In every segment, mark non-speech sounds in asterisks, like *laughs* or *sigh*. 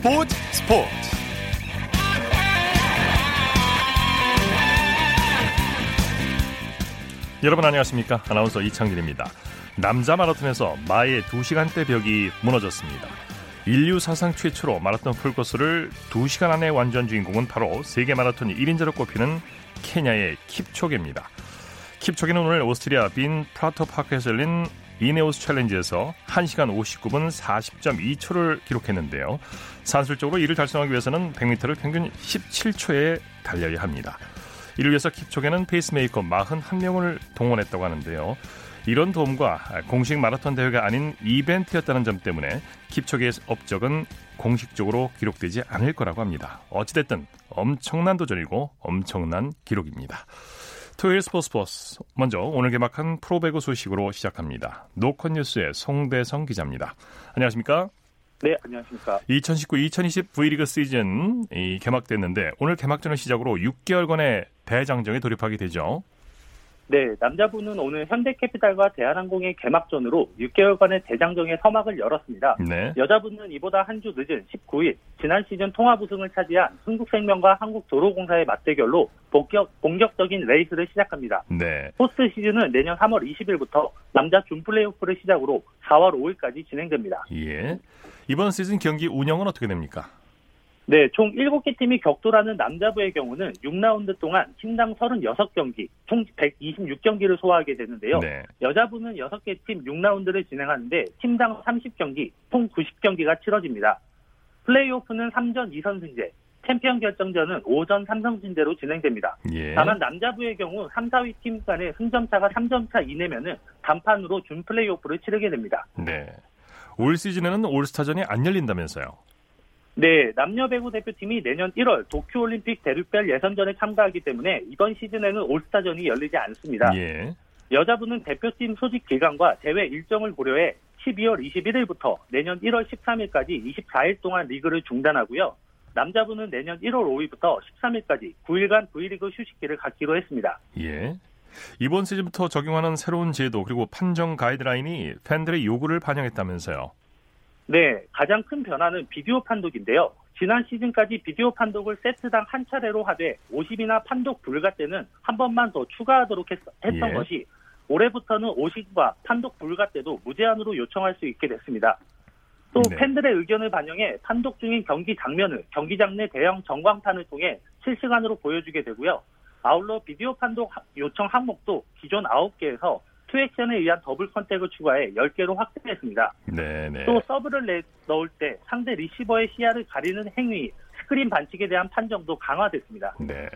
스포츠 스포츠. 여러분 안녕하십니까? 아나운서 이창진입니다. 남자 마라톤에서 마의 2시간대 벽이 무너졌습니다. 인류 사상 최초로 마라톤 풀코스를 2시간 안에 완주한 주인공은 바로 세계 마라톤 1인자로 꼽히는 케냐의 킵초게입니다. 킵초게는 오늘 오스트리아 빈 프라터 파크에서 열린 이네오스 챌린지에서 1시간 59분 40.2초를 기록했는데요. 산술적으로 이를 달성하기 위해서는 100m를 평균 17초에 달려야 합니다. 이를 위해서 킵초게는 페이스메이커 41명을 동원했다고 하는데요. 이런 도움과 공식 마라톤 대회가 아닌 이벤트였다는 점 때문에 킵초게의 업적은 공식적으로 기록되지 않을 거라고 합니다. 어찌됐든 엄청난 도전이고 엄청난 기록입니다. 토요일 스포츠 스포츠 먼저 오늘 개막한 프로배구 소식으로 시작합니다. 노컷 뉴스의 송대성 기자입니다. 안녕하십니까? 네, 안녕하십니까. 2019-2020 V리그 시즌 이 개막됐는데 오늘 개막전을 시작으로 6개월간의 대장정에 돌입하게 되죠. 네, 남자부는 오늘 현대캐피탈과 대한항공의 개막전으로 6개월간의 대장정의 서막을 열었습니다. 네. 여자부는 이보다 한 주 늦은 19일 지난 시즌 통합 우승을 차지한 흥국생명과 한국도로공사의 맞대결로 본격, 본격적인 레이스를 시작합니다. 네. 포스트 시즌은 내년 3월 20일부터 남자 준 플레이오프를 시작으로 4월 5일까지 진행됩니다. 예. 이번 시즌 경기 운영은 어떻게 됩니까? 네, 총 7개 팀이 격돌하는 남자부의 경우는 6라운드 동안 팀당 36경기, 총 126경기를 소화하게 되는데요. 네. 여자부는 6개 팀 6라운드를 진행하는데 팀당 30경기, 총 90경기가 치러집니다. 플레이오프는 3전 2선승제, 챔피언 결정전은 5전 3성승제로 진행됩니다. 예. 다만 남자부의 경우 3, 4위 팀 간의 승점차가 3점차 이내면은 단판으로 준 플레이오프를 치르게 됩니다. 네. 올 시즌에는 올스타전이 안 열린다면서요. 네, 남녀 배구 대표팀이 내년 1월 도쿄올림픽 대륙별 예선전에 참가하기 때문에 이번 시즌에는 올스타전이 열리지 않습니다. 예. 여자부는 대표팀 소집 기간과 대회 일정을 고려해 12월 21일부터 내년 1월 13일까지 24일 동안 리그를 중단하고요. 남자부는 내년 1월 5일부터 13일까지 9일간 V리그 휴식기를 갖기로 했습니다. 예. 이번 시즌부터 적용하는 새로운 제도 그리고 판정 가이드라인이 팬들의 요구를 반영했다면서요. 네, 가장 큰 변화는 비디오 판독인데요. 지난 시즌까지 비디오 판독을 세트당 한 차례로 하되 50이나 판독 불가 때는 한 번만 더 추가하도록 했, 던 예. 것이 올해부터는 50과 판독 불가 때도 무제한으로 요청할 수 있게 됐습니다. 또 네. 팬들의 의견을 반영해 판독 중인 경기 장면을 경기장 내 대형 전광판을 통해 실시간으로 보여주게 되고요. 아울러 비디오 판독 하- 요청 항목도 기존 9개에서 two action에 의한 double contact을 추가해 10개로 확대했습니다. 네네. 또 서브를 내, 넣을 때 상대 리시버의 시야를 가리는 행위, 스크린 반칙에 대한 판정도 강화됐습니다. 네.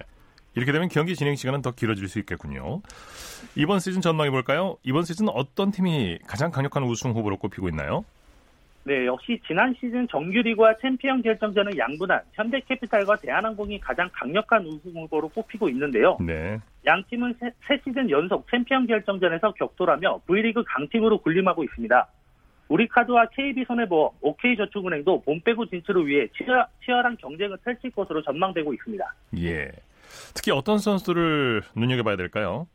이렇게 되면 경기 진행 시간은 더 길어질 수 있겠군요. 이번 시즌 전망해 볼까요? 이번 시즌 어떤 팀이 가장 강력한 우승 후보로 꼽히고 있나요? 네, 역시 지난 시즌 정규리그와 챔피언 결정전을 양분한 현대캐피탈과 대한항공이 가장 강력한 우승 후보로 꼽히고 있는데요. 네. 양 팀은 세, 세 시즌 연속 챔피언 결정전에서 격돌하며 V리그 강팀으로 군림하고 있습니다. 우리카드와 KB손해보험, OK저축은행도 봄 배구 진출을 위해 치열, 치열한 경쟁을 펼칠 것으로 전망되고 있습니다. 예. 특히 어떤 선수들을 눈여겨봐야 될까요?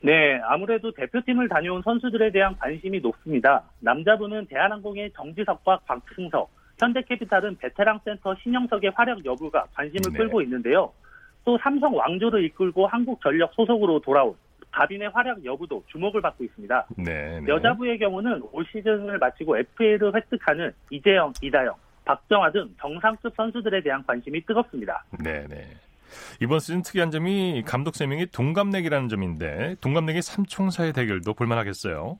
네, 아무래도 대표팀을 다녀온 선수들에 대한 관심이 높습니다. 남자부는 대한항공의 정지석과 곽승석, 현대캐피탈은 베테랑 센터 신영석의 활약 여부가 관심을 네. 끌고 있는데요. 또 삼성 왕조를 이끌고 한국전력 소속으로 돌아온 가빈의 활약 여부도 주목을 받고 있습니다. 네. 네. 여자부의 경우는 올 시즌을 마치고 FA를 획득하는 이재영, 이다영, 박정아 등 정상급 선수들에 대한 관심이 뜨겁습니다. 네, 네. 이번 시즌 특이한 점이 감독 세 명이 동갑내기라는 점인데 동갑내기 삼총사의 대결도 볼만하겠어요.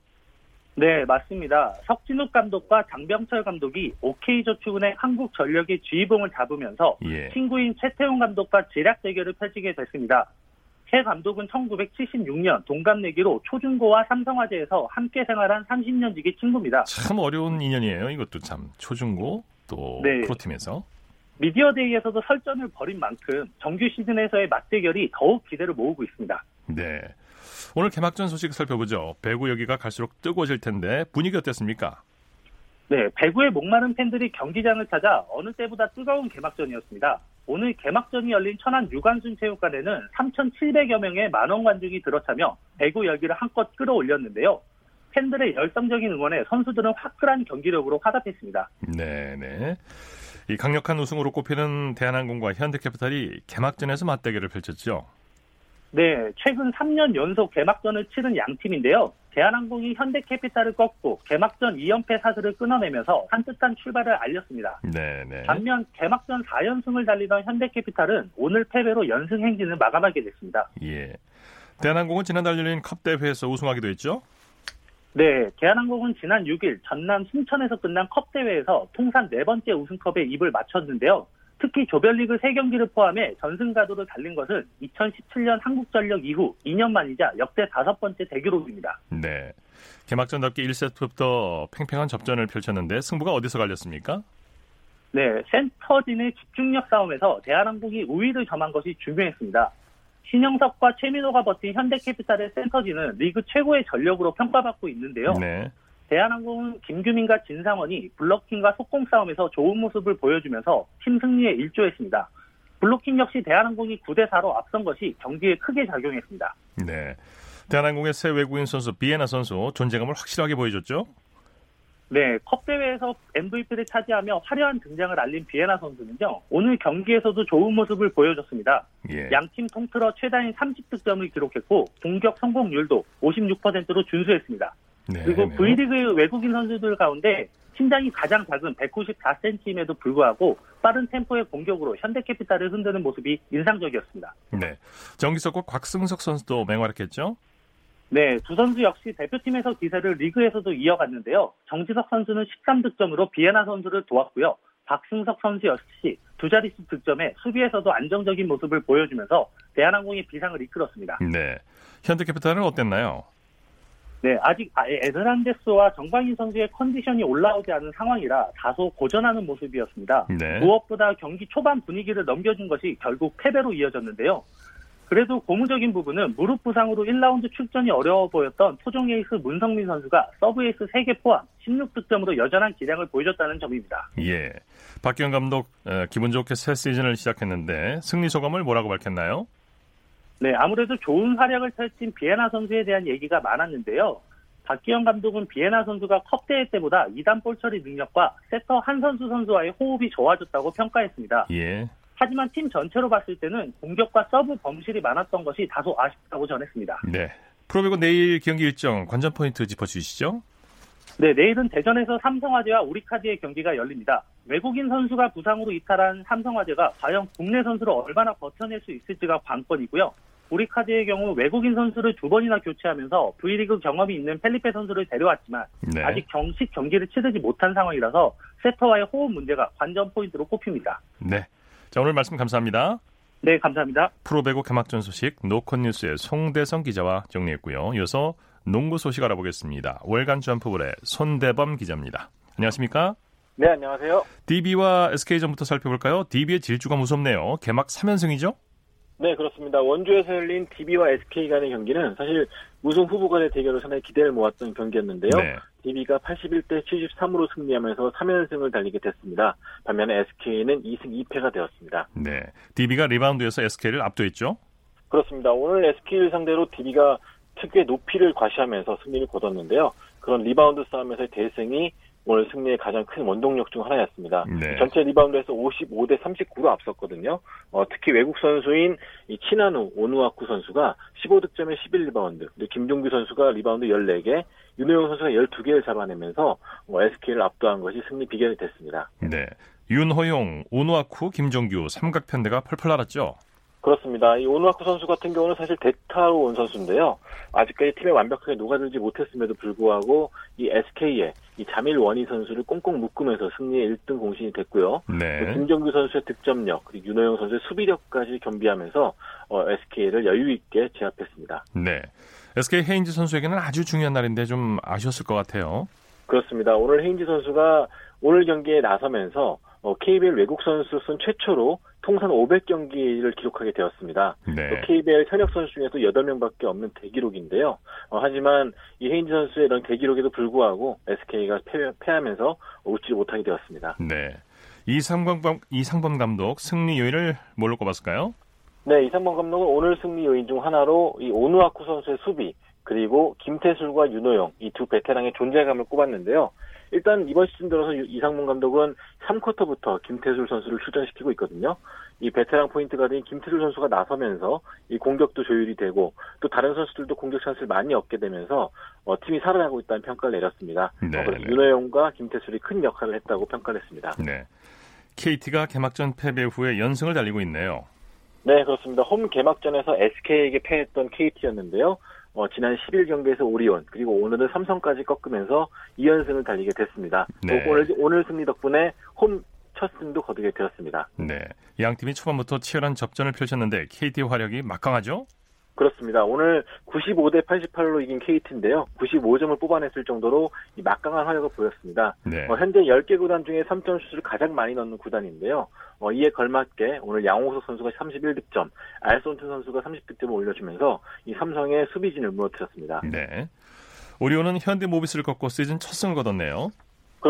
네, 맞습니다. 석진욱 감독과 장병철 감독이 OK저축은행 한국전력의 주의봉을 잡으면서 예. 친구인 최태용 감독과 제략 대결을 펼치게 됐습니다. 최 감독은 1976년 동갑내기로 초중고와 삼성화재에서 함께 생활한 30년 지기 친구입니다. 참 어려운 인연이에요. 이것도 참 초중고 또 네. 프로팀에서. 미디어데이에서도 설전을 벌인 만큼 정규 시즌에서의 맞대결이 더욱 기대를 모으고 있습니다. 네. 오늘 개막전 소식 살펴보죠. 배구 여기가 갈수록 뜨거워질 텐데 분위기 어땠습니까? 네, 배구의 목마른 팬들이 경기장을 찾아 어느 때보다 뜨거운 개막전이었습니다. 오늘 개막전이 열린 천안 유관순 체육관에는 3,700여 명의 만원 관중이 들어차며 배구 열기를 한껏 끌어올렸는데요. 팬들의 열성적인 응원에 선수들은 화끈한 경기력으로 화답했습니다. 네, 네. 이 강력한 우승으로 꼽히는 대한항공과 현대캐피탈이 개막전에서 맞대결을 펼쳤죠. 네, 최근 3년 연속 개막전을 치른 양 팀인데요. 대한항공이 현대캐피탈을 꺾고 개막전 2연패 사슬을 끊어내면서 산뜻한 출발을 알렸습니다. 네, 네. 반면 개막전 4연승을 달리던 현대캐피탈은 오늘 패배로 연승 행진을 마감하게 됐습니다. 예. 대한항공은 지난달 열린 컵 대회에서 우승하기도 했죠? 네, 대한항공은 지난 6일 전남 순천에서 끝난 컵 대회에서 통산 네 번째 우승컵에 입을 맞췄는데요. 특히 조별리그 3경기를 포함해 전승가도를 달린 것은 2017년 한국전력 이후 2년 만이자 역대 다섯 번째 대기록입니다. 네. 개막전답게 1세트부터 팽팽한 접전을 펼쳤는데 승부가 어디서 갈렸습니까? 네, 센터진의 집중력 싸움에서 대한항공이 우위를 점한 것이 중요했습니다. 신영석과 최민호가 버틴 현대캐피탈의 센터진은 리그 최고의 전력으로 평가받고 있는데요. 네. 대한항공은 김규민과 진상원이 블로킹과 속공 싸움에서 좋은 모습을 보여주면서 팀 승리에 일조했습니다. 블로킹 역시 대한항공이 9대4로 앞선 것이 경기에 크게 작용했습니다. 네. 대한항공의 새 외국인 선수 비에나 선수 존재감을 확실하게 보여줬죠? 네, 컵 대회에서 MVP를 차지하며 화려한 등장을 알린 비에나 선수는요. 오늘 경기에서도 좋은 모습을 보여줬습니다. 예. 양팀 통틀어 최다인 30득점을 기록했고 공격 성공률도 56%로 준수했습니다. 네, 그리고 네. V리그 외국인 선수들 가운데 신장이 가장 작은 194cm임에도 불구하고 빠른 템포의 공격으로 현대캐피탈을 흔드는 모습이 인상적이었습니다. 네. 정기석과 곽승석 선수도 맹활약했죠? 네, 두 선수 역시 대표팀에서 기세를 리그에서도 이어갔는데요. 정지석 선수는 13득점으로 비에나 선수를 도왔고요. 박승석 선수 역시 두 자릿수 득점에 수비에서도 안정적인 모습을 보여주면서 대한항공의 비상을 이끌었습니다. 네. 현대캐피탈은 어땠나요? 네, 아직 에드란데스와 정광인 선수의 컨디션이 올라오지 않은 상황이라 다소 고전하는 모습이었습니다. 네. 무엇보다 경기 초반 분위기를 넘겨준 것이 결국 패배로 이어졌는데요. 그래도 고무적인 부분은 무릎 부상으로 1라운드 출전이 어려워 보였던 토종 에이스 문성민 선수가 서브 에이스 3개 포함 16득점으로 여전한 기량을 보여줬다는 점입니다. 예. 박기원 감독 어, 기분 좋게 새 시즌을 시작했는데 승리 소감을 뭐라고 밝혔나요? 네, 아무래도 좋은 활약을 펼친 비에나 선수에 대한 얘기가 많았는데요. 박기원 감독은 비에나 선수가 컵 대회 때보다 2단 볼 처리 능력과 세터 한선수 선수와의 호흡이 좋아졌다고 평가했습니다. 예. 하지만 팀 전체로 봤을 때는 공격과 서브 범실이 많았던 것이 다소 아쉽다고 전했습니다. 네. 프로배구 내일 경기 일정 관전 포인트 짚어주시죠. 네, 내일은 대전에서 삼성화재와 우리카드의 경기가 열립니다. 외국인 선수가 부상으로 이탈한 삼성화재가 과연 국내 선수로 얼마나 버텨낼 수 있을지가 관건이고요. 우리카드의 경우 외국인 선수를 두 번이나 교체하면서 V리그 경험이 있는 펠리페 선수를 데려왔지만 네. 아직 정식 경기를 치르지 못한 상황이라서 세터와의 호흡 문제가 관전 포인트로 꼽힙니다. 네. 자, 오늘 말씀 감사합니다. 네, 감사합니다. 프로배구 개막전 소식 노컷뉴스의 송대성 기자와 정리했고요. 이어서 농구 소식 알아보겠습니다. 월간 점프볼의 손대범 기자입니다. 안녕하십니까? 네, 안녕하세요. DB와 SK전부터 살펴볼까요? DB의 질주가 무섭네요. 개막 3연승이죠? 네, 그렇습니다. 원주에서 열린 DB와 SK 간의 경기는 사실 우승 후보 간의 대결로 상당히 기대를 모았던 경기였는데요. 네. DB가 81대 73으로 승리하면서 3연승을 달리게 됐습니다. 반면에 SK는 2승 2패가 되었습니다. 네. DB가 리바운드에서 SK를 압도했죠? 그렇습니다. 오늘 SK를 상대로 DB가 특유의 높이를 과시하면서 승리를 거뒀는데요. 그런 리바운드 싸움에서의 대승이 오늘 승리의 가장 큰 원동력 중 하나였습니다. 네. 전체 리바운드에서 55대 39로 앞섰거든요. 어, 특히 외국 선수인 이 치나누 오누아쿠 선수가 15득점에 11리바운드, 그리고 김종규 선수가 리바운드 14개, 윤호영 선수가 12개를 잡아내면서 어, SK를 압도한 것이 승리 비결이 됐습니다. 네. 윤호영, 오누아쿠, 김종규 삼각편대가 펄펄 날았죠? 그렇습니다. 이 오누아쿠 선수 같은 경우는 사실 대타로 온 선수인데요. 아직까지 팀에 완벽하게 녹아들지 못했음에도 불구하고 이 SK의 이 자밀 워니 선수를 꽁꽁 묶으면서 승리의 1등 공신이 됐고요. 네. 김종규 선수의 득점력, 그리고 윤호영 선수의 수비력까지 겸비하면서 어, SK를 여유 있게 제압했습니다. 네. SK 헤인즈 선수에게는 아주 중요한 날인데 좀 아쉬웠을 것 같아요. 그렇습니다. 오늘 헤인지 선수가 오늘 경기에 나서면서 어, KBL 외국 선수선 최초로 통산 500경기를 기록하게 되었습니다. 네. 또 KBL 현역 선수 중에서 8명밖에 없는 대기록인데요. 어, 하지만 이 헤인지 선수의 이런 대기록에도 불구하고 SK가 패, 패하면서 웃지 못하게 되었습니다. 네. 이상범, 이상범 감독 승리 요인을 뭘로 꼽았을까요? 네, 이상범 감독은 오늘 승리 요인 중 하나로 이 오누아쿠 선수의 수비, 그리고 김태술과 윤호영 이 두 베테랑의 존재감을 꼽았는데요. 일단 이번 시즌 들어서 이상문 감독은 3쿼터부터 김태술 선수를 출전시키고 있거든요. 이 베테랑 포인트 가드인 김태술 선수가 나서면서 이 공격도 조율이 되고 또 다른 선수들도 공격 찬스를 많이 얻게 되면서 어, 팀이 살아나고 있다는 평가를 내렸습니다. 네, 어. 윤호영과 김태술이 큰 역할을 했다고 평가를 했습니다. 네. KT가 개막전 패배 후에 연승을 달리고 있네요. 네, 그렇습니다. 홈 개막전에서 SK에게 패했던 KT였는데요. 어, 지난 10일 경기에서 오리온 그리고 오늘은 삼성까지 꺾으면서 2연승을 달리게 됐습니다. 네. 오늘, 오늘 승리 덕분에 홈 첫 승도 거두게 되었습니다. 네, 양 팀이 초반부터 치열한 접전을 펼쳤는데 KT 화력이 막강하죠? 그렇습니다. 오늘 95대 88로 이긴 KT인데요. 95점을 뽑아냈을 정도로 막강한 활약을 보였습니다. 네. 어, 현재 10개 구단 중에 3점 슛을 가장 많이 넣는 구단인데요. 어, 이에 걸맞게 오늘 양호석 선수가 31득점, 알손트 선수가 30득점을 올려주면서 이 삼성의 수비진을 무너뜨렸습니다. 네. 오리온은 현대모비스를 꺾고 시즌 첫 승을 거뒀네요.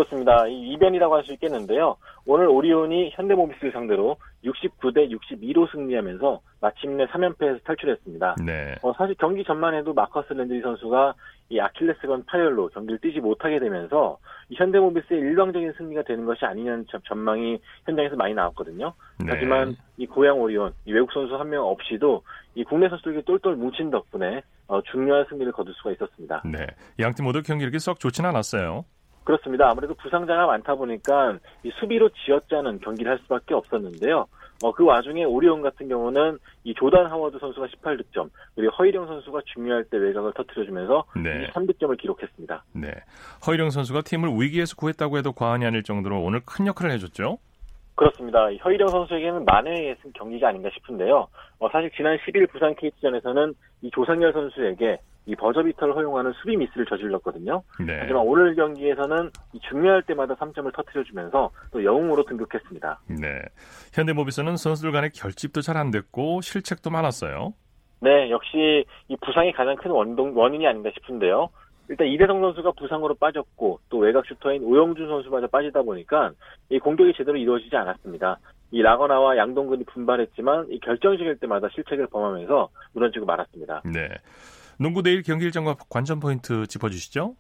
그렇습니다. 이 이변이라고 할 수 있겠는데요. 오늘 오리온이 현대모비스를 상대로 69대 62로 승리하면서 마침내 3연패에서 탈출했습니다. 네. 어, 사실 경기 전만 해도 마커스 랜드리 선수가 이 아킬레스건 파열로 경기를 뛰지 못하게 되면서 이 현대모비스의 일방적인 승리가 되는 것이 아니냐는 전망이 현장에서 많이 나왔거든요. 네. 하지만 이 고향 오리온, 이 외국 선수 한 명 없이도 이 국내 선수들이 똘똘 뭉친 덕분에 어, 중요한 승리를 거둘 수가 있었습니다. 네, 양팀 모두 경기력이 썩 좋지는 않았어요. 그렇습니다. 아무래도 부상자가 많다 보니까 이 수비로 지어짜는 경기를 할 수밖에 없었는데요. 어, 그 와중에 오리온 같은 경우는 이 조단 하워드 선수가 18득점, 그리고 허일영 선수가 중요할 때 외곽을 터트려주면서 네. 3득점을 기록했습니다. 네. 허일영 선수가 팀을 위기에서 구했다고 해도 과언이 아닐 정도로 오늘 큰 역할을 해줬죠? 그렇습니다. 허일영 선수에게는 만회의 경기가 아닌가 싶은데요. 어, 사실 지난 10일 부산 KT전에서는 이 조상열 선수에게 이 버저비터를 허용하는 수비 미스를 저질렀거든요. 네. 하지만 오늘 경기에서는 중요할 때마다 3점을 터트려주면서 또 영웅으로 등극했습니다. 네. 현대모비스는 선수들 간의 결집도 잘 안 됐고 실책도 많았어요. 네, 역시 이 부상이 가장 큰 원동, 원인이 아닌가 싶은데요. 일단 이대성 선수가 부상으로 빠졌고 또 외곽 슈터인 오영준 선수마저 빠지다 보니까 이 공격이 제대로 이루어지지 않았습니다. 이 라거나와 양동근이 분발했지만 이 결정적일 때마다 실책을 범하면서 무너지고 말았습니다. 네. 농구 내일 경기 일정과 관전 포인트 짚어주시죠.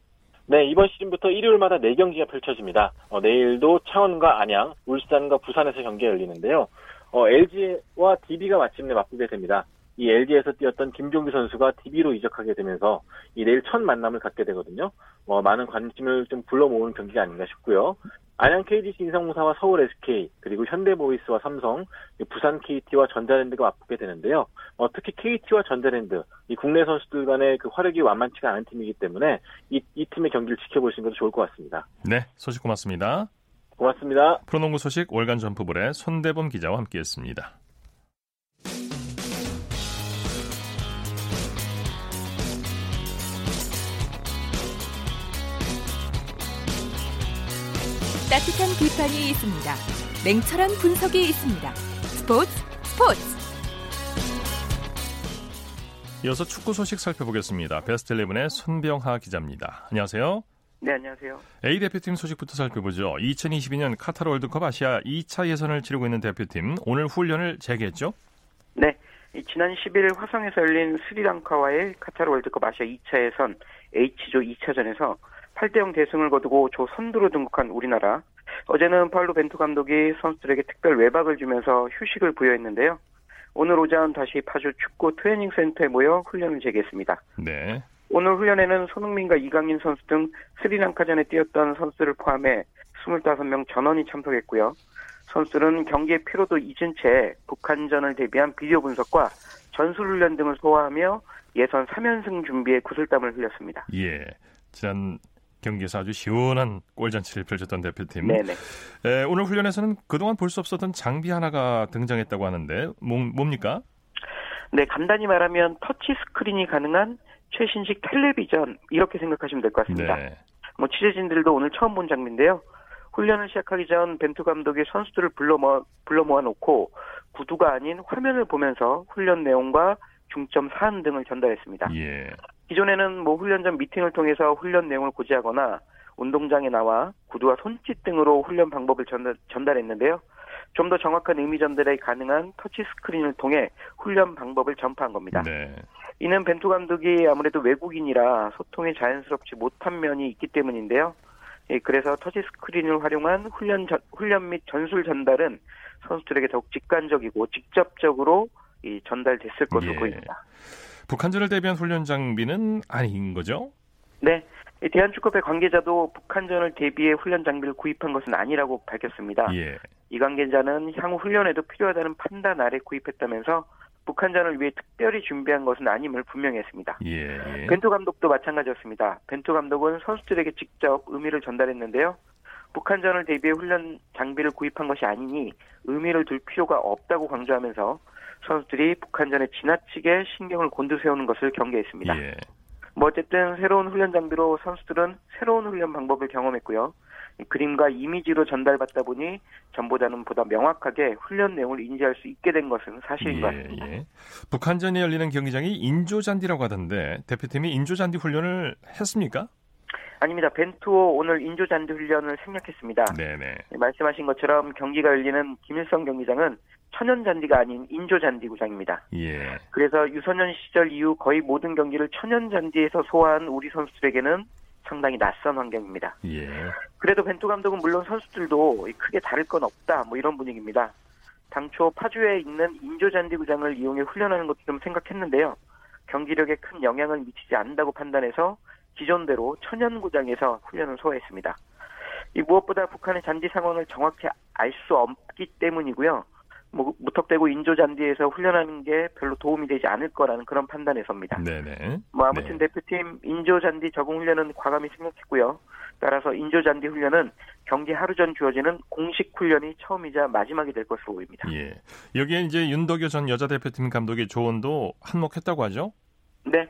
네, 이번 시즌부터 일요일마다 4경기가 펼쳐집니다. 어, 내일도 창원과 안양, 울산과 부산에서 경기가 열리는데요. 어, LG와 DB가 마침내 맞붙게 됩니다. 이 LG에서 뛰었던 김종규 선수가 DB로 이적하게 되면서 이 내일 첫 만남을 갖게 되거든요. 어, 많은 관심을 좀 불러 모으는 경기가 아닌가 싶고요. 안양 KGC 인상무사와 서울 SK 그리고 현대모비스와 삼성, 부산 KT와 전자랜드가 맞붙게 되는데요. 어, 특히 KT와 전자랜드 이 국내 선수들 간의 그 화력이 완만치가 않은 팀이기 때문에 이, 이 팀의 경기를 지켜보시는 것도 좋을 것 같습니다. 네, 소식 고맙습니다. 고맙습니다. 프로농구 소식 월간 점프볼의 손대범 기자와 함께했습니다. 따뜻한 비판이 있습니다. 냉철한 분석이 있습니다. 스포츠 스포츠. 이어서 축구 소식 살펴보겠습니다. 베스트 11의 손병하 기자입니다. 안녕하세요. 네, 안녕하세요. A 대표팀 소식부터 살펴보죠. 2022년 카타르 월드컵 아시아 2차 예선을 치르고 있는 대표팀 오늘 훈련을 재개했죠? 네. 지난 10일 화성에서 열린 스리랑카와의 카타르 월드컵 아시아 2차 예선 H조 2차전에서 8대 0 대승을 거두고 조 선두로 등극한 우리나라. 어제는 파울로 벤투 감독이 선수들에게 특별 외박을 주면서 휴식을 부여했는데요. 오늘 오전 다시 파주 축구 트레이닝 센터에 모여 훈련을 재개했습니다. 네. 오늘 훈련에는 손흥민과 이강인 선수 등 스리랑카전에 뛰었던 선수를 포함해 25명 전원이 참석했고요. 선수들은 경기의 피로도 잊은 채 북한전을 대비한 비디오 분석과 전술 훈련 등을 소화하며 예선 3연승 준비에 구슬땀을 흘렸습니다. 예. 지난 경기에서 아주 시원한 골잔치를 펼쳤던 대표팀. 네네. 에, 오늘 훈련에서는 그동안 볼 수 없었던 장비 하나가 등장했다고 하는데 뭐, 뭡니까? 네, 간단히 말하면 터치 스크린이 가능한 최신식 텔레비전 이렇게 생각하시면 될 것 같습니다. 네. 뭐 취재진들도 오늘 처음 본 장면인데요. 훈련을 시작하기 전 벤투 감독이 선수들을 불러 모 불러 모아놓고 구두가 아닌 화면을 보면서 훈련 내용과 중점 사안 등을 전달했습니다. 예. 기존에는 뭐 훈련 전 미팅을 통해서 훈련 내용을 고지하거나 운동장에 나와 구두와 손짓 등으로 훈련 방법을 전달, 전달했는데요. 좀 더 정확한 의미 전달이 가능한 터치 스크린을 통해 훈련 방법을 전파한 겁니다. 네. 이는 벤투 감독이 아무래도 외국인이라 소통이 자연스럽지 못한 면이 있기 때문인데요. 예, 그래서 터치 스크린을 활용한 훈련 전, 훈련 및 전술 전달은 선수들에게 더욱 직관적이고 직접적으로 이 전달됐을 것으로 예. 보입니다. 북한전을 대비한 훈련 장비는 아닌 거죠? 네. 이 대한축구협회 관계자도 북한전을 대비해 훈련 장비를 구입한 것은 아니라고 밝혔습니다. 예. 이 관계자는 향후 훈련에도 필요하다는 판단 아래 구입했다면서 북한전을 위해 특별히 준비한 것은 아님을 분명히 했습니다. 예. 예. 벤투 감독도 마찬가지였습니다. 벤투 감독은 선수들에게 직접 의미를 전달했는데요. 북한전을 대비해 훈련 장비를 구입한 것이 아니니 의미를 둘 필요가 없다고 강조하면서 선수들이 북한전에 지나치게 신경을 곤두세우는 것을 경계했습니다. 예. 뭐 어쨌든 새로운 훈련 장비로 선수들은 새로운 훈련 방법을 경험했고요. 그림과 이미지로 전달받다 보니 전보다는 보다 명확하게 훈련 내용을 인지할 수 있게 된 것은 사실인 것 같습니다. 예. 북한전이 열리는 경기장이 인조잔디라고 하던데 대표팀이 인조잔디 훈련을 했습니까? 아닙니다. 벤투호 오늘 인조잔디 훈련을 생략했습니다. 네네. 말씀하신 것처럼 경기가 열리는 김일성 경기장은 천연잔디가 아닌 인조잔디 구장입니다. 예. 그래서 유소년 시절 이후 거의 모든 경기를 천연잔디에서 소화한 우리 선수들에게는 상당히 낯선 환경입니다. 예. 그래도 벤투 감독은 물론 선수들도 크게 다를 건 없다 뭐 이런 분위기입니다. 당초 파주에 있는 인조잔디 구장을 이용해 훈련하는 것도 좀 생각했는데요. 경기력에 큰 영향을 미치지 않는다고 판단해서 기존대로 천연 구장에서 훈련을 소화했습니다. 이 무엇보다 북한의 잔디 상황을 정확히 알 수 없기 때문이고요. 뭐 무턱대고 인조 잔디에서 훈련하는 게 별로 도움이 되지 않을 거라는 그런 판단에서입니다. 네네. 뭐 아무튼 네. 대표팀 인조 잔디 적응 훈련은 과감히 생략했고요. 따라서 인조 잔디 훈련은 경기 하루 전 주어지는 공식 훈련이 처음이자 마지막이 될 것으로 보입니다. 예. 여기에 이제 윤덕여 전 여자 대표팀 감독의 조언도 한몫했다고 하죠? 네.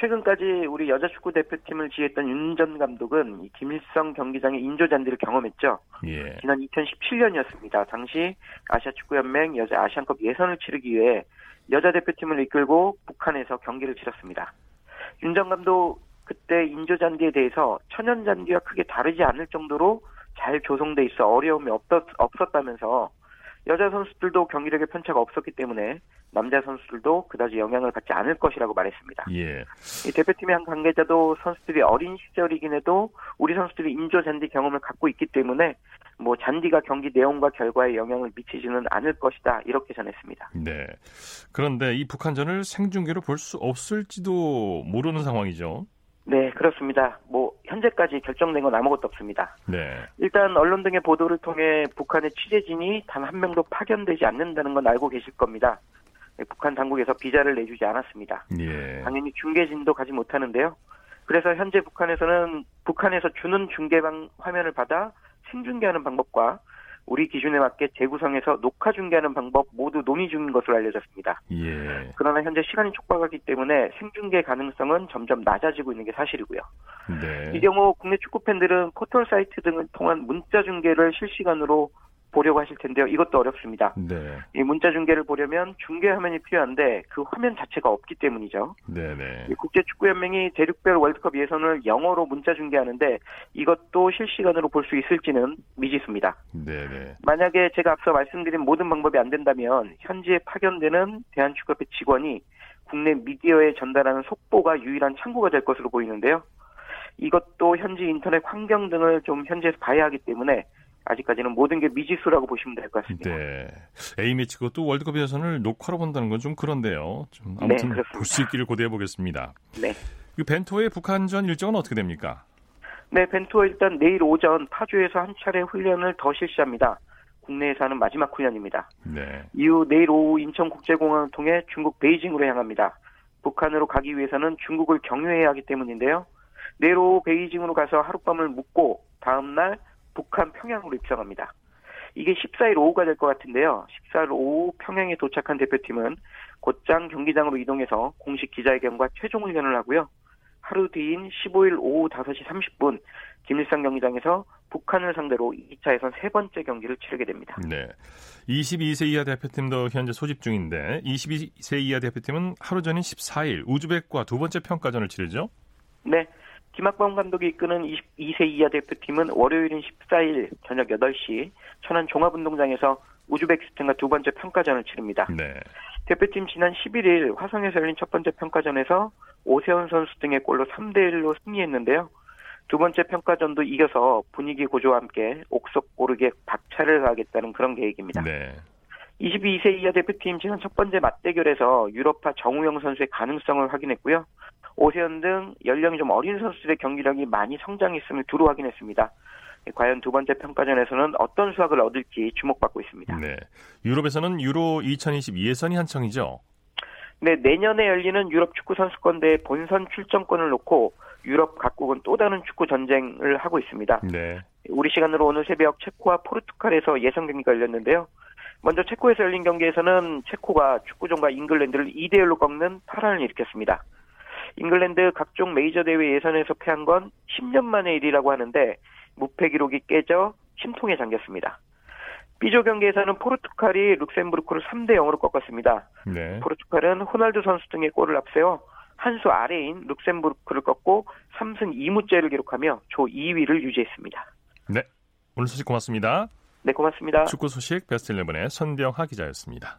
최근까지 우리 여자 축구 대표팀을 지휘했던 윤 전 감독은 이 김일성 경기장의 인조 잔디를 경험했죠. 예. 지난 2017년이었습니다. 당시 아시아 축구연맹 여자 아시안컵 예선을 치르기 위해 여자 대표팀을 이끌고 북한에서 경기를 치렀습니다. 윤 전 감독 그때 인조 잔디에 대해서 천연 잔디와 크게 다르지 않을 정도로 잘 조성돼 있어 어려움이 없었, 없었다면서 여자 선수들도 경기력에 편차가 없었기 때문에 남자 선수들도 그다지 영향을 받지 않을 것이라고 말했습니다. 예. 이 대표팀의 한 관계자도 선수들이 어린 시절이긴 해도 우리 선수들이 인조 잔디 경험을 갖고 있기 때문에 뭐 잔디가 경기 내용과 결과에 영향을 미치지는 않을 것이다 이렇게 전했습니다. 네. 그런데 이 북한전을 생중계로 볼 수 없을지도 모르는 상황이죠. 네 그렇습니다. 뭐 현재까지 결정된 건 아무것도 없습니다. 네. 일단 언론 등의 보도를 통해 북한의 취재진이 단 한 명도 파견되지 않는다는 건 알고 계실 겁니다. 네, 북한 당국에서 비자를 내주지 않았습니다. 예. 당연히 중계진도 가지 못하는데요. 그래서 현재 북한에서는 북한에서 주는 중계방 화면을 받아 생중계하는 방법과 우리 기준에 맞게 재구성해서 녹화 중계하는 방법 모두 논의 중인 것으로 알려졌습니다. 예. 그러나 현재 시간이 촉박하기 때문에 생중계 가능성은 점점 낮아지고 있는 게 사실이고요. 네. 이 경우 국내 축구 팬들은 포털 사이트 등을 통한 문자 중계를 실시간으로 보려고 하실 텐데요. 이것도 어렵습니다. 네. 이 문자 중계를 보려면 중계 화면이 필요한데 그 화면 자체가 없기 때문이죠. 네네. 이 국제축구연맹이 대륙별 월드컵 예선을 영어로 문자 중계하는데 이것도 실시간으로 볼 수 있을지는 미지수입니다. 네네. 만약에 제가 앞서 말씀드린 모든 방법이 안 된다면 현지에 파견되는 대한축구협회 직원이 국내 미디어에 전달하는 속보가 유일한 참고가 될 것으로 보이는데요. 이것도 현지 인터넷 환경 등을 좀 현지에서 봐야 하기 때문에 아직까지는 모든 게 미지수라고 보시면 될 것 같습니다. 네. A매치 그것도 월드컵 예선을 녹화로 본다는 건 좀 그런데요. 좀 아무튼 네, 그렇습니다. 볼수 있기를 고대해 보겠습니다. 네. 그 벤토의 북한전 일정은 어떻게 됩니까? 네, 벤투어 일단 내일 오전 파주에서 한 차례 훈련을 더 실시합니다. 국내에서 하는 마지막 훈련입니다. 네. 이후 내일 오후 인천국제공항을 통해 중국 베이징으로 향합니다. 북한으로 가기 위해서는 중국을 경유해야 하기 때문인데요. 내일 오후 베이징으로 가서 하룻밤을 묵고 다음날 북한 평양으로 입성합니다. 이게 14일 오후가 될 것 같은데요. 14일 오후 평양에 도착한 대표팀은 곧장 경기장으로 이동해서 공식 기자회견과 최종 훈련을 하고요. 하루 뒤인 15일 오후 5시 30분 김일성 경기장에서 북한을 상대로 2차 예선 세 번째 경기를 치르게 됩니다. 네. 22세 이하 대표팀도 현재 소집 중인데 22세 이하 대표팀은 하루 전인 14일 우즈벡과 두 번째 평가전을 치르죠. 네. 김학범 감독이 이끄는 22세 이하 대표팀은 월요일인 14일 저녁 8시 천안 종합운동장에서 우즈베키스탄과 두 번째 평가전을 치릅니다. 네. 대표팀 지난 11일 화성에서 열린 첫 번째 평가전에서 오세훈 선수 등의 골로 3대 1로 승리했는데요. 두 번째 평가전도 이겨서 분위기 고조와 함께 옥석 오르게 박차를 가하겠다는 그런 계획입니다. 네. 22세 이하 대표팀 지난 첫 번째 맞대결에서 유럽파 정우영 선수의 가능성을 확인했고요. 오세훈 등 연령이 좀 어린 선수들의 경기력이 많이 성장했음을 두루 확인했습니다. 과연 두 번째 평가전에서는 어떤 수확을 얻을지 주목받고 있습니다. 네. 유럽에서는 유로 2020 예선이 한창이죠. 네, 내년에 열리는 유럽 축구 선수권대회 본선 출전권을 놓고 유럽 각국은 또 다른 축구 전쟁을 하고 있습니다. 네. 우리 시간으로 오늘 새벽 체코와 포르투갈에서 예선 경기가 열렸는데요. 먼저 체코에서 열린 경기에서는 체코가 축구 종가 잉글랜드를 2대 1로 꺾는 파란을 일으켰습니다. 잉글랜드 각종 메이저 대회 예선에서 패한 건 10년 만의 일이라고 하는데 무패 기록이 깨져 심통에 잠겼습니다. B조 경기에서는 포르투갈이 룩셈부르크를 3대 0으로 꺾었습니다. 네. 포르투갈은 호날두 선수 등의 골을 앞세워 한 수 아래인 룩셈부르크를 꺾고 3승 2무째를 기록하며 조 2위를 유지했습니다. 네. 오늘 소식 고맙습니다. 네, 고맙습니다. 축구 소식 베스트 11의 선병하 기자였습니다.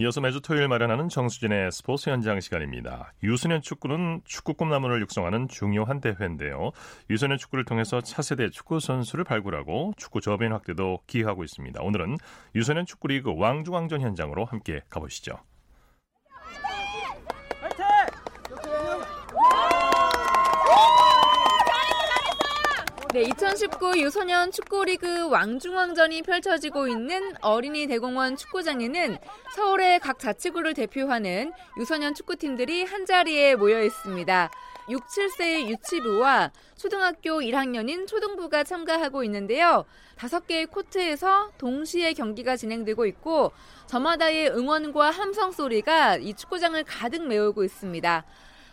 이어서 매주 토요일 마련하는 정수진의 스포츠 현장 시간입니다. 유소년 축구는 축구 꿈나무를 육성하는 중요한 대회인데요. 유소년 축구를 통해서 차세대 축구 선수를 발굴하고 축구 저변 확대도 기하고 있습니다. 오늘은 유소년 축구 리그 왕중왕전 현장으로 함께 가보시죠. 네, 2019 유소년 축구리그 왕중왕전이 펼쳐지고 있는 어린이 대공원 축구장에는 서울의 각 자치구를 대표하는 유소년 축구팀들이 한자리에 모여 있습니다. 6, 7세의 유치부와 초등학교 1학년인 초등부가 참가하고 있는데요. 다섯 개의 코트에서 동시에 경기가 진행되고 있고 저마다의 응원과 함성 소리가 이 축구장을 가득 메우고 있습니다.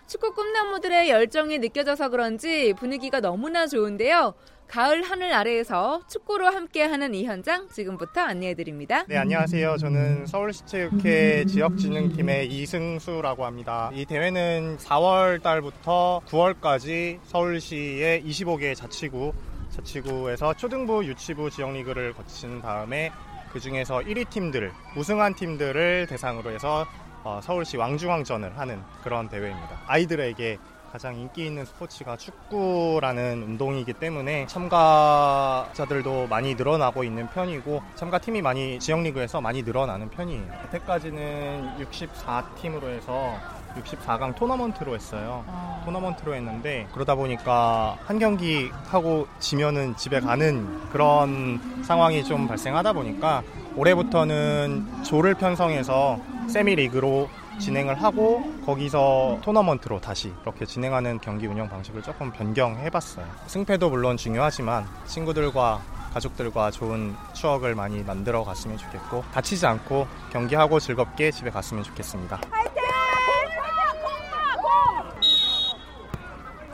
축구 꿈나무들의 열정이 느껴져서 그런지 분위기가 너무나 좋은데요. 가을 하늘 아래에서 축구로 함께하는 이 현장 지금부터 안내해드립니다. 네, 안녕하세요. 저는 서울시체육회 지역진흥팀의 이승수라고 합니다. 이 대회는 4월 달부터 9월까지 서울시의 25개 자치구, 자치구에서 초등부, 유치부 지역리그를 거친 다음에 그 중에서 1위 팀들, 우승한 팀들을 대상으로 해서 어, 서울시 왕중왕전을 하는 그런 대회입니다. 아이들에게 가장 인기 있는 스포츠가 축구라는 운동이기 때문에 참가자들도 많이 늘어나고 있는 편이고 참가팀이 많이 지역리그에서 많이 늘어나는 편이에요. 여태까지는 64팀으로 해서 64강 토너먼트로 했어요. 토너먼트로 했는데 그러다 보니까 한 경기 하고 지면은 집에 가는 그런 상황이 좀 발생하다 보니까 올해부터는 조를 편성해서 세미리그로 진행을 하고 거기서 토너먼트로 다시 이렇게 진행하는 경기 운영 방식을 조금 변경해 봤어요. 승패도 물론 중요하지만 친구들과 가족들과 좋은 추억을 많이 만들어 갔으면 좋겠고 다치지 않고 경기하고 즐겁게 집에 갔으면 좋겠습니다.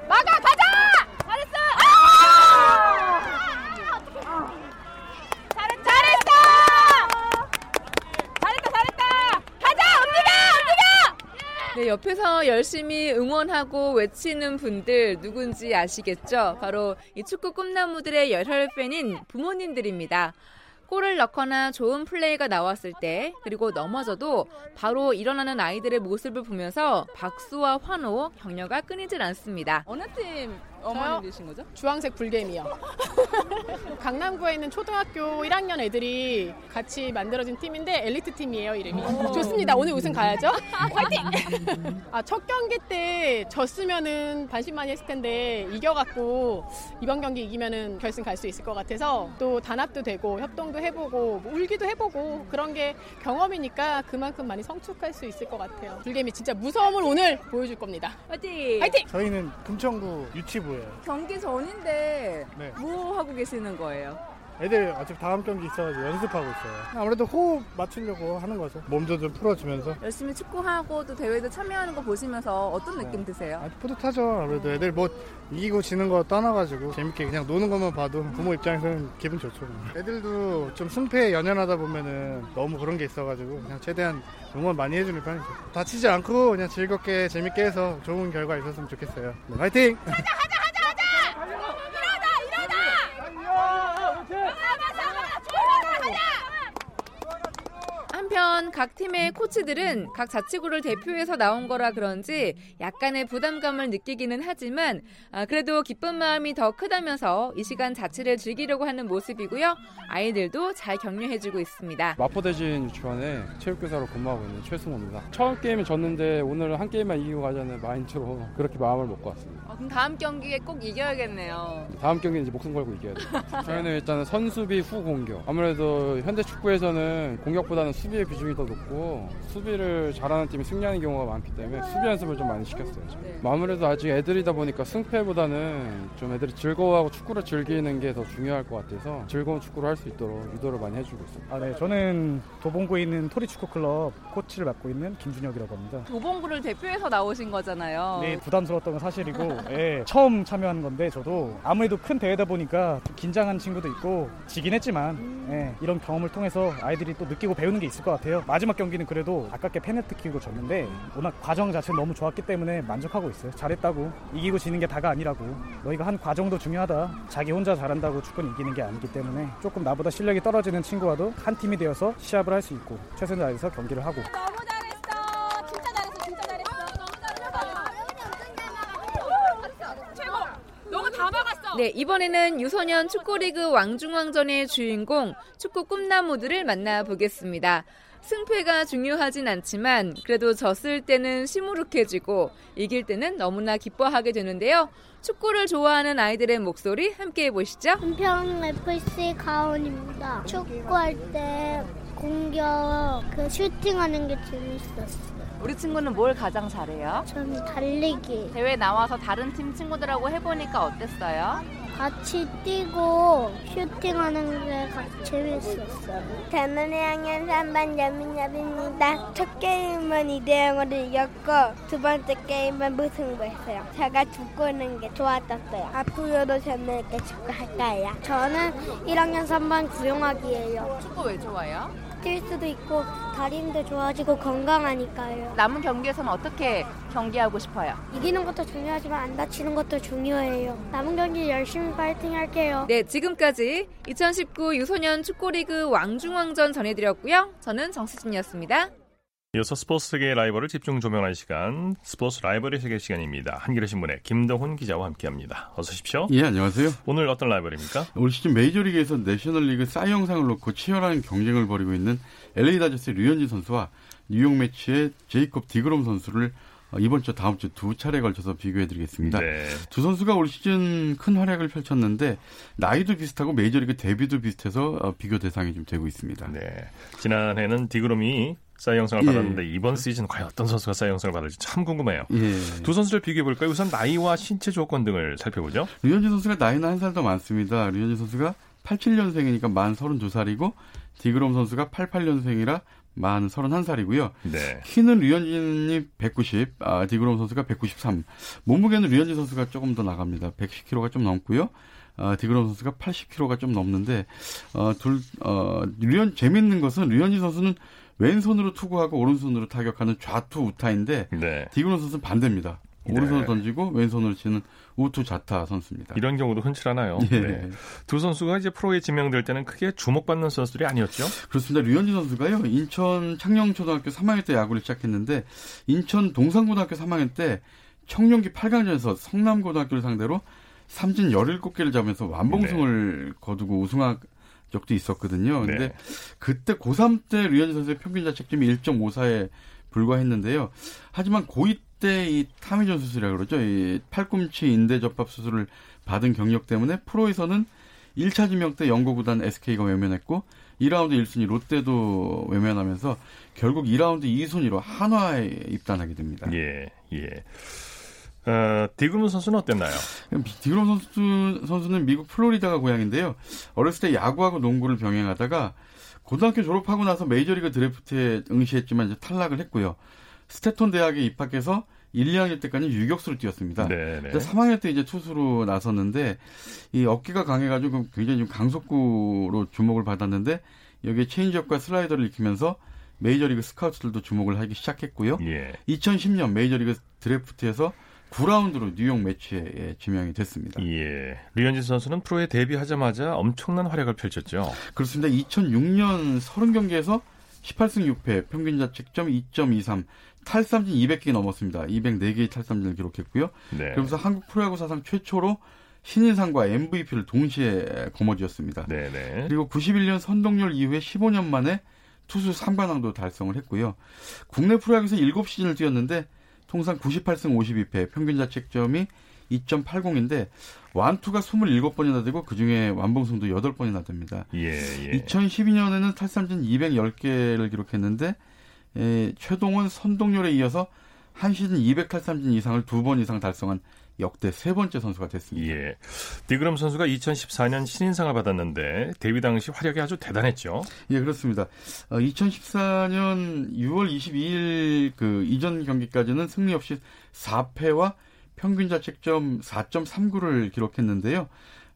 막아 가자! 잘했어! 잘했, 잘했어! 잘했다 잘했다! 가자 움직여 움직여! 네 옆에서 열심히 응원하고 외치는 분들 누군지 아시겠죠? 바로 이 축구 꿈나무들의 열혈 팬인 부모님들입니다. 골을 넣거나 좋은 플레이가 나왔을 때 그리고 넘어져도 바로 일어나는 아이들의 모습을 보면서 박수와 환호, 격려가 끊이질 않습니다. 어느 팀 어머님이신 거죠? 주황색 불개미요. *laughs* 강남구에 있는 초등학교 1학년 애들이 같이 만들어진 팀인데 엘리트 팀이에요 이름이. 좋습니다. 오늘 우승 가야죠. *laughs* 화이팅! 아, 첫 경기 때 졌으면은 반신반의했을 텐데 이겨갖고 이번 경기 이기면은 결승 갈 수 있을 것 같아서 또 단합도 되고 협동도 해보고 뭐 울기도 해보고 그런 게 경험이니까 그만큼 많이 성숙할 수 있을 것 같아요. 불개미 진짜 무서움을 오늘 보여줄 겁니다. 화이팅! 화이팅! 저희는 금천구 유치부 예요. 경기 전인데 네. 뭐 하고 계시는 거예요? 애들 어차피 다음 경기 있어가지고 연습하고 있어요. 아무래도 호흡 맞추려고 하는 거죠. 몸도 좀 풀어주면서. 열심히 축구하고 또 대회도 참여하는 거 보시면서 어떤 느낌 드세요? 아, 뿌듯하죠. 아무래도 애들 뭐 이기고 지는 거 떠나가지고 재밌게 그냥 노는 것만 봐도 부모 입장에서는 기분 좋죠. 애들도 좀 승패에 연연하다 보면은 너무 그런 게 있어가지고 그냥 최대한 응원 많이 해주는 편이죠. 다치지 않고 그냥 즐겁게 재밌게 해서 좋은 결과 있었으면 좋겠어요. 네, 화이팅! 한편 각 팀의 코치들은 각 자치구를 대표해서 나온 거라 그런지 약간의 부담감을 느끼기는 하지만 아, 그래도 기쁜 마음이 더 크다면서 이 시간 자치를 즐기려고 하는 모습이고요. 아이들도 잘 격려해주고 있습니다. 마포대진 유치원에 체육교사로 근무하고 있는 최승호입니다. 처음 게임은 졌는데 오늘 한 게임만 이기고 가자는 마인드로 그렇게 마음을 먹고 왔습니다. 어, 그럼 다음 경기에 꼭 이겨야겠네요. 다음 경기는 이제 목숨 걸고 이겨야 돼요. 저희는 일단은 선수비 후 공격. 아무래도 현대 축구에서는 공격보다는 수비 의 비중이 더 높고 수비를 잘하는 팀이 승리하는 경우가 많기 때문에 수비 연습을 좀 많이 시켰어요. 네. 아무래도 아직 애들이다 보니까 승패보다는 좀 애들이 즐거워하고 축구를 즐기는 게 더 중요할 것 같아서 즐거운 축구를 할 수 있도록 유도를 많이 해주고 있습니다. 아, 네. 저는 도봉구에 있는 토리축구클럽 코치를 맡고 있는 김준혁이라고 합니다. 도봉구를 대표해서 나오신 거잖아요. 네, 부담스러웠던 건 사실이고, 예, 처음 참여하는 건데, 저도 아무래도 큰 대회다 보니까 좀 긴장한 친구도 있고, 지긴 했지만, 예, 이런 경험을 통해서 아이들이 또 느끼고 배우는 게 있을 것 같아요. 마지막 경기는 그래도 아깝게 페널티 킥으로 졌는데, 워낙 과정 자체는 너무 좋았기 때문에 만족하고 있어요. 잘했다고. 이기고 지는 게 다가 아니라고. 너희가 한 과정도 중요하다. 자기 혼자 잘한다고 축구는 이기는 게 아니기 때문에 조금 나보다 실력이 떨어지는 친구와도 한 팀이 되어서 시합을 할 수 있고, 최선을 다해서 경기를 하고, 너무 잘했어. 진짜 잘했어. 진짜 잘했어. 최고! 너무 다 막았어! 네, 이번에는 유소년 축구리그 왕중왕전의 주인공 축구 꿈나무들을 만나보겠습니다. 승패가 중요하진 않지만 그래도 졌을 때는 시무룩해지고 이길 때는 너무나 기뻐하게 되는데요. 축구를 좋아하는 아이들의 목소리 함께 해보시죠. 은평 FC 가온입니다. 축구할 때 공격 그 슈팅하는 게 재밌었어요. 우리 친구는 뭘 가장 잘해요? 저는 달리기 대회 나와서 다른 팀 친구들하고 해보니까 어땠어요? 같이 뛰고 슈팅하는 게 가- 재밌었어요. 저는 1학년 3반 여민여빈입니다. 첫 게임은 2대0으로 이겼고 두 번째 게임은 무승부했어요. 제가 축구는 게 좋았었어요. 앞으로도 저는 이렇게 축구할 거예요. 저는 1학년 3반 구용학이에요. 축구 왜 좋아요? 뛸 수도 있고 다리 힘도 좋아지고 건강하니까요. 남은 경기에서는 어떻게 경기하고 싶어요? 이기는 것도 중요하지만 안 다치는 것도 중요해요. 남은 경기 열심히 파이팅 할게요. 네, 지금까지 2019 유소년 축구리그 왕중왕전 전해드렸고요. 저는 정수진이었습니다. 이어서 스포츠 세계의 라이벌을 집중 조명하는 시간 스포츠 라이벌의 세계 시간입니다. 한겨레 신문의 김동훈 기자와 함께합니다. 어서 오십시오. 예, 안녕하세요. 오늘 어떤 라이벌입니까? 올 시즌 메이저리그에서 내셔널리그 싸이 영상을 놓고 치열한 경쟁을 벌이고 있는 LA 다저스의 류현진 선수와 뉴욕 매치의 제이콥 디그롬 선수를 어, 이번 주 다음 주 두 차례 걸쳐서 비교해드리겠습니다. 네. 두 선수가 올 시즌 큰 활약을 펼쳤는데 나이도 비슷하고 메이저리그 데뷔도 비슷해서 어, 비교 대상이 좀 되고 있습니다. 네. 지난해는 디그롬이 사이 영상을 예. 받았는데 이번 시즌 과연 어떤 선수가 사이 영상을 받을지 참 궁금해요. 예. 두 선수를 비교해 볼까요? 우선 나이와 신체 조건 등을 살펴보죠. 류현진 선수가 나이는 한 살 더 많습니다. 류현진 선수가 87년생이니까 만 32살이고 디그롬 선수가 88년생이라 만 31살이고요. 네. 키는 류현진이 190, 아, 디그롬 선수가 193. 몸무게는 류현진 선수가 조금 더 나갑니다. 110kg가 좀 넘고요. 어, 디그롬 선수가 80kg가 좀 넘는데 어, 둘 어, 류현 재밌는 것은 류현진 선수는 왼손으로 투구하고 오른손으로 타격하는 좌투 우타인데 네. 디그롬 선수는 반대입니다. 오른손으로 던지고 왼손으로 치는 우투 좌타 선수입니다. 이런 경우도 흔치 않아요. 예. 네. 두 선수가 이제 프로에 지명될 때는 크게 주목받는 선수들이 아니었죠. 그렇습니다. 류현진 선수가요. 인천 창녕초등학교 3학년 때 야구를 시작했는데 인천 동산고등학교 3학년 때 청룡기 8강전에서 성남고등학교를 상대로 삼진 17개를 잡으면서 완봉승을 거두고 우승한 적도 있었거든요. 근데 네. 그때 고3 때 류현진 선수의 평균 자책점이 1.54에 불과했는데요. 하지만 고2 때 이 타미전 수술이라고 그러죠. 이 팔꿈치 인대 접합 수술을 받은 경력 때문에 프로에서는 1차 지명 때 연고 구단 SK가 외면했고 2라운드 1순위 롯데도 외면하면서 결국 2라운드 2순위로 한화에 입단하게 됩니다. 예, 예. 어, 디그룸 선수는 어땠나요? 디그룸 선수, 선수는 미국 플로리다가 고향인데요. 어렸을 때 야구하고 농구를 병행하다가 고등학교 졸업하고 나서 메이저리그 드래프트에 응시했지만 이제 탈락을 했고요. 스테트슨 대학에 입학해서 1, 2학년 때까지 유격수를 뛰었습니다. 네네. 3학년 때 이제 투수로 나섰는데 이 어깨가 강해가지고 굉장히 좀 강속구로 주목을 받았는데 여기에 체인지업과 슬라이더를 익히면서 메이저리그 스카우트들도 주목을 하기 시작했고요. 예. 2010년 메이저리그 드래프트에서 9라운드로 뉴욕 메츠에 지명이 됐습니다. 예. 류현진 선수는 프로에 데뷔하자마자 엄청난 활약을 펼쳤죠. 그렇습니다. 2006년 30경기에서 18승 6패, 평균 자책점 2.23, 탈삼진 200개 넘었습니다. 204개의 탈삼진을 기록했고요. 네. 그러면서 한국 프로야구 사상 최초로 신인상과 MVP를 동시에 거머쥐었습니다. 네네. 그리고 91년 선동열 이후에 15년 만에 투수 3관왕도 달성을 했고요. 국내 프로야구에서 7시즌을 뛰었는데 통상 98승 52패, 평균 자책점이 2.80인데 완투가 27번이나 되고 그중에 완봉승도 8번이나 됩니다. 예, 예. 2012년에는 탈삼진 210개를 기록했는데 에, 최동원 선동열에 이어서 한 시즌 200 탈삼진 이상을 두 번 이상 달성한 역대 세 번째 선수가 됐습니다. 예. 디그럼 선수가 2014년 신인상을 받았는데 데뷔 당시 활약이 아주 대단했죠. 예, 그렇습니다. 어, 2014년 6월 22일 그 이전 경기까지는 승리 없이 4패와 평균 자책점 4.39를 기록했는데요.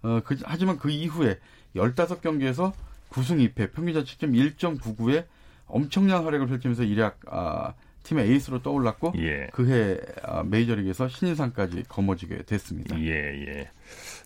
어, 그, 하지만 그 이후에 15경기에서 9승 2패, 평균 자책점 1.99에 엄청난 활약을 펼치면서 일약 아, 팀의 에이스로 떠올랐고 예. 그해 아, 메이저리그에서 신인상까지 거머쥐게 됐습니다. 예, 예.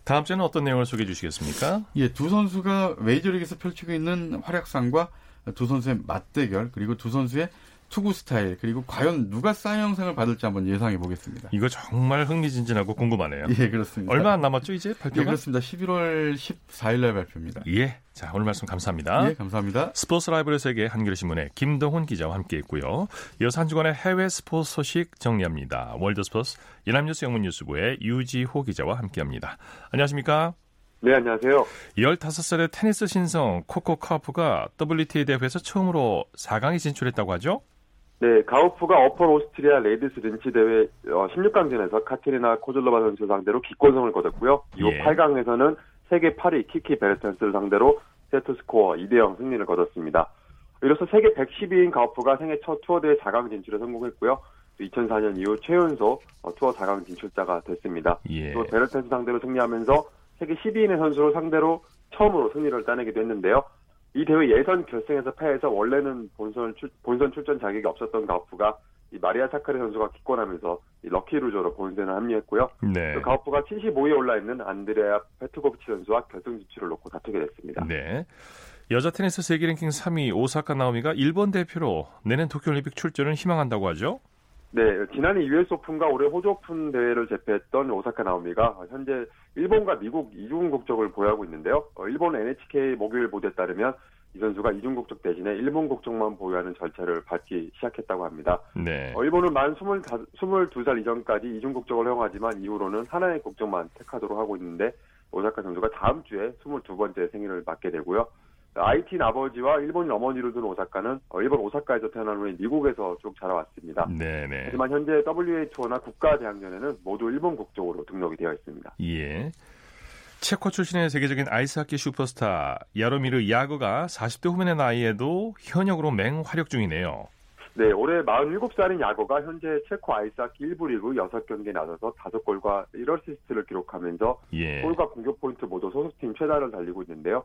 다음 주에는 어떤 내용을 소개해 주시겠습니까? 예, 두 선수가 메이저리그에서 펼치고 있는 활약상과 두 선수의 맞대결 그리고 두 선수의 투구 스타일 그리고 과연 누가 사이영상을 받을지 한번 예상해 보겠습니다. 이거 정말 흥미진진하고 궁금하네요. 예, 그렇습니다. 얼마 안 남았죠, 이제 발표가? 예, 그렇습니다. 11월 14일 날 발표입니다. 예. 자, 오늘 말씀 감사합니다. 예, 감사합니다. 스포츠 라이브의 세계 한겨레 신문의 김동훈 기자와 함께 했고요. 이어서 한 주간의 해외 스포츠 소식 정리합니다. 월드 스포츠 연합뉴스 영문뉴스부의 유지호 기자와 함께합니다. 안녕하십니까? 네, 안녕하세요. 15살의 테니스 신성 코코 가우프가 WTA 대회에서 처음으로 4강에 진출했다고 하죠? 네, 가우프가 어퍼 오스트리아 레이디스 린츠 대회 16강전에서 카테리나 코즐로바 선수 상대로 기권승을 거뒀고요. 이후 예. 8강에서는 세계 8위 키키 베르텐스를 상대로 세트 스코어 2대 0 승리를 거뒀습니다. 이로써 세계 110위인 가우프가 생애 첫 투어 대회 4강 진출에 성공했고요. 2004년 이후 최연소 어, 투어 4강 진출자가 됐습니다. 예. 또 베르텐스 상대로 승리하면서 세계 10위 내 선수를 상대로 처음으로 승리를 따내기도 했는데요. 이 대회 예선 결승에서 패해서 원래는 본선, 출, 본선 출전 자격이 없었던 가우프가 이 마리아 사카리 선수가 기권하면서 이 lucky loser로 본선에 합류했고요. 네. 또 가우프가 75위에 올라 있는 안드레아 페트코비치 선수와 결승 진출을 놓고 다투게 됐습니다. 네. 여자 테니스 세계 랭킹 3위 오사카 나오미가 일본 대표로 내년 도쿄올림픽 출전을 희망한다고 하죠? 네, 지난해 US 오픈과 올해 호주 오픈 대회를 제패했던 오사카 나오미가 현재 일본과 미국 이중 국적을 보유하고 있는데요. 어, 일본 NHK 목요일 보도에 따르면 이 선수가 이중 국적 대신에 일본 국적만 보유하는 절차를 밟기 시작했다고 합니다. 네. 어, 일본은 만 25, 22 살 이전까지 이중 국적을 허용하지만 이후로는 하나의 국적만 택하도록 하고 있는데 오사카 선수가 다음 주에 22번째 생일을 맞게 되고요. 아이티인 아버지와 일본인 어머니를 둔 오사카는 어, 일본 오사카에서 태어난 후에 미국에서 쭉 자라왔습니다. 네네. 하지만 현재 WTA나 국가대항전에는 모두 일본 국적으로 등록이 되어 있습니다. 예. 체코 출신의 세계적인 아이스하키 슈퍼스타 야로미르 야거가 40대 후반의 나이에도 현역으로 맹활약 중이네요. 네, 올해 47살인 야거가 현재 체코 아이스하키 1부 리그 6경기에 나서서 5골과 1어시스트를 기록하면서 예. 골과 공격 포인트 모두 소속팀 최다를 달리고 있는데요.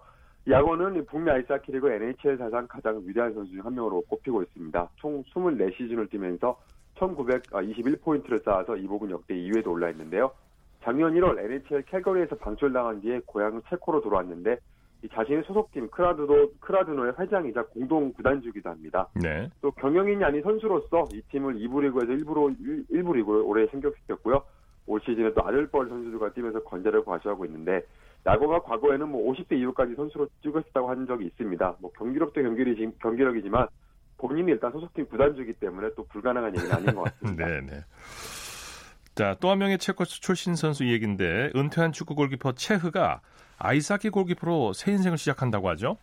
야거는 북미 아이스하키 리그 NHL 사상 가장 위대한 선수 중 한 명으로 꼽히고 있습니다. 총 24시즌을 뛰면서 1921포인트를 쌓아서 이 부분 역대 2위에도 올라 있는데요. 작년 1월 NHL 캘거리에서 방출당한 뒤에 고향 체코로 돌아왔는데 이 자신의 소속팀 클라드노 클라드노의 회장이자 공동 구단주기도 합니다. 네. 또 경영인이 아닌 선수로서 이 팀을 2부 리그에서 1부로 1부 리그에 올해 승격시켰고요. 올 시즌에 또 아들뻘 선수들과 뛰면서 건재를 과시하고 있는데 야거가 과거에는 뭐 50대 이후까지 선수로 뛰었다고 한 적이 있습니다. 뭐 경기력도 경기력이, 경기력이지만 본인이 일단 소속팀 구단주기 때문에 또 불가능한 얘기는 아닌 것 같습니다. *laughs* 네, 네. 자, 또 한 명의 체코 출신 선수 얘기인데 은퇴한 축구 골키퍼 체흐가 아이스하키 골키퍼로 새 인생을 시작한다고 하죠?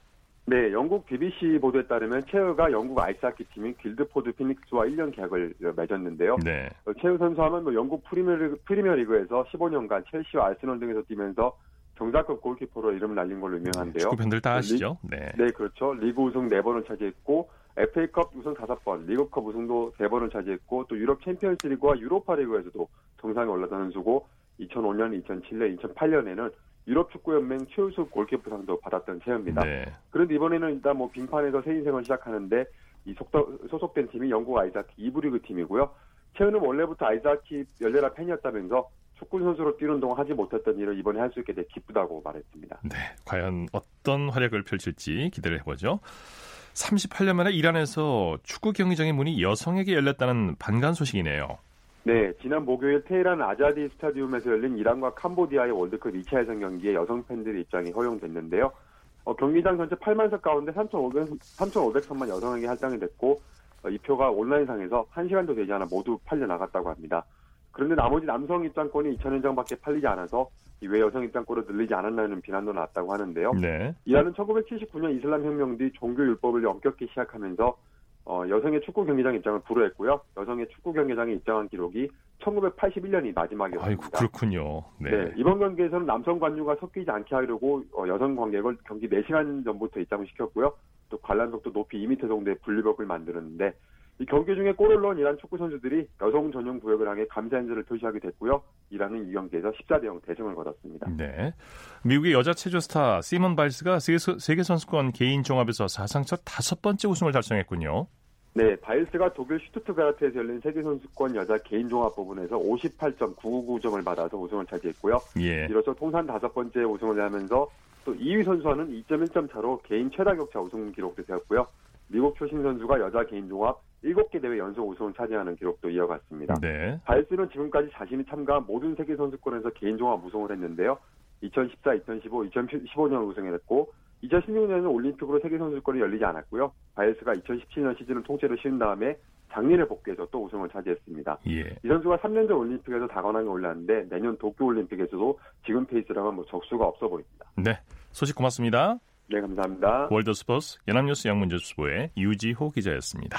네, 영국 BBC 보도에 따르면 체흐가 영국 아이스하키 팀인 길드포드 피닉스와 1년 계약을 맺었는데요. 네. 어, 체흐 선수 하면 뭐 영국 프리미어리그, 프리미어리그 에서 15년간 첼시와 아스널 등에서 뛰면서 정상급 골키퍼로 이름을 날린 걸로 유명한데요. 축구 팬들 다 아시죠? 네. 네, 그렇죠. 리그 우승 4번을 차지했고 FA컵 우승 5번, 리그컵 우승도 3번을 차지했고 또 유럽 챔피언스리그와 유로파리그에서도 정상에 올랐던 선수고 2005년, 2007년, 2008년에는 유럽 축구연맹 최우수 골키퍼상도 받았던 체흐입니다. 네. 그런데 이번에는 일단 뭐 빙판에서 새 인생을 시작하는데 이 속도, 소속된 팀이 영국 아이스하키 2부 리그 팀이고요. 체흐는 원래부터 아이스하키 열렬한 팬이었다면서 축구 선수로 뛰는 동안 하지 못했던 일을 이번에 할 수 있게 돼 기쁘다고 말했습니다. 네, 과연 어떤 활약을 펼칠지 기대를 해보죠. 38년 만에 이란에서 축구 경기장의 문이 여성에게 열렸다는 반가운 소식이네요. 네, 지난 목요일 테헤란 아자디 스타디움에서 열린 이란과 캄보디아의 월드컵 2차 예선 경기에 여성 팬들의 입장이 허용됐는데요. 어, 경기장 전체 8만 석 가운데 3,500, 3,500석만 여성에게 할당이 됐고 어, 이 표가 온라인상에서 1시간도 되지 않아 모두 팔려 나갔다고 합니다. 그런데 나머지 남성 입장권이 2,000여 장밖에 팔리지 않아서 왜 여성 입장권으로 늘리지 않았나는 비난도 나왔다고 하는데요. 네. 이란은 1979년 이슬람 혁명 뒤 종교 율법을 엄격히 시작하면서 어, 여성의 축구 경기장 입장을 불허했고요. 여성의 축구 경기장에 입장한 기록이 1981년이 마지막이었습니다. 아이고 그렇군요. 네. 네, 이번 경기에서는 남성 관중과 섞이지 않게 하려고 어, 여성 관객을 경기 4시간 전부터 입장을 시켰고요. 또 관람석도 높이 2m 정도의 분리벽을 만들었는데 이 경기 중에 골을 넣은 이란 축구 선수들이 여성 전용 구역을 향해 감사 인사를 표시하게 됐고요. 이란은 이 경기에서 14대 0 대승을 거뒀습니다. 네. 미국의 여자 체조 스타 시몬 바일스가 세계 선수권 개인 종합에서 사상 첫 다섯 번째 우승을 달성했군요. 네, 바일스가 독일 슈투트가르트에서 열린 세계선수권 여자 개인 종합 부분에서 58.999점을 받아서 우승을 차지했고요. 예. 이로써 통산 다섯 번째 우승을 하면서 또 2위 선수와는 2.1점 차로 개인 최다 격차 우승 기록도 세웠고요. 미국 출신 선수가 여자 개인 종합 7개 대회 연속 우승을 차지하는 기록도 이어갔습니다. 네. 바일스는 지금까지 자신이 참가한 모든 세계 선수권에서 개인 종합 우승을 했는데요. 2014, 2015, 2015년 우승을 했고 2016년에는 올림픽으로 세계 선수권이 열리지 않았고요. 바일스가 2017년 시즌을 통째로 쉰 다음에 작년에 복귀해서 또 우승을 차지했습니다. 예. 이 선수가 3년 전 올림픽에서 다관왕에 올랐는데 내년 도쿄 올림픽에서도 지금 페이스라면 뭐 적수가 없어 보입니다. 네. 소식 고맙습니다. 네, 감사합니다. 월드스포츠 연합뉴스 영문제수보의 유지호 기자였습니다.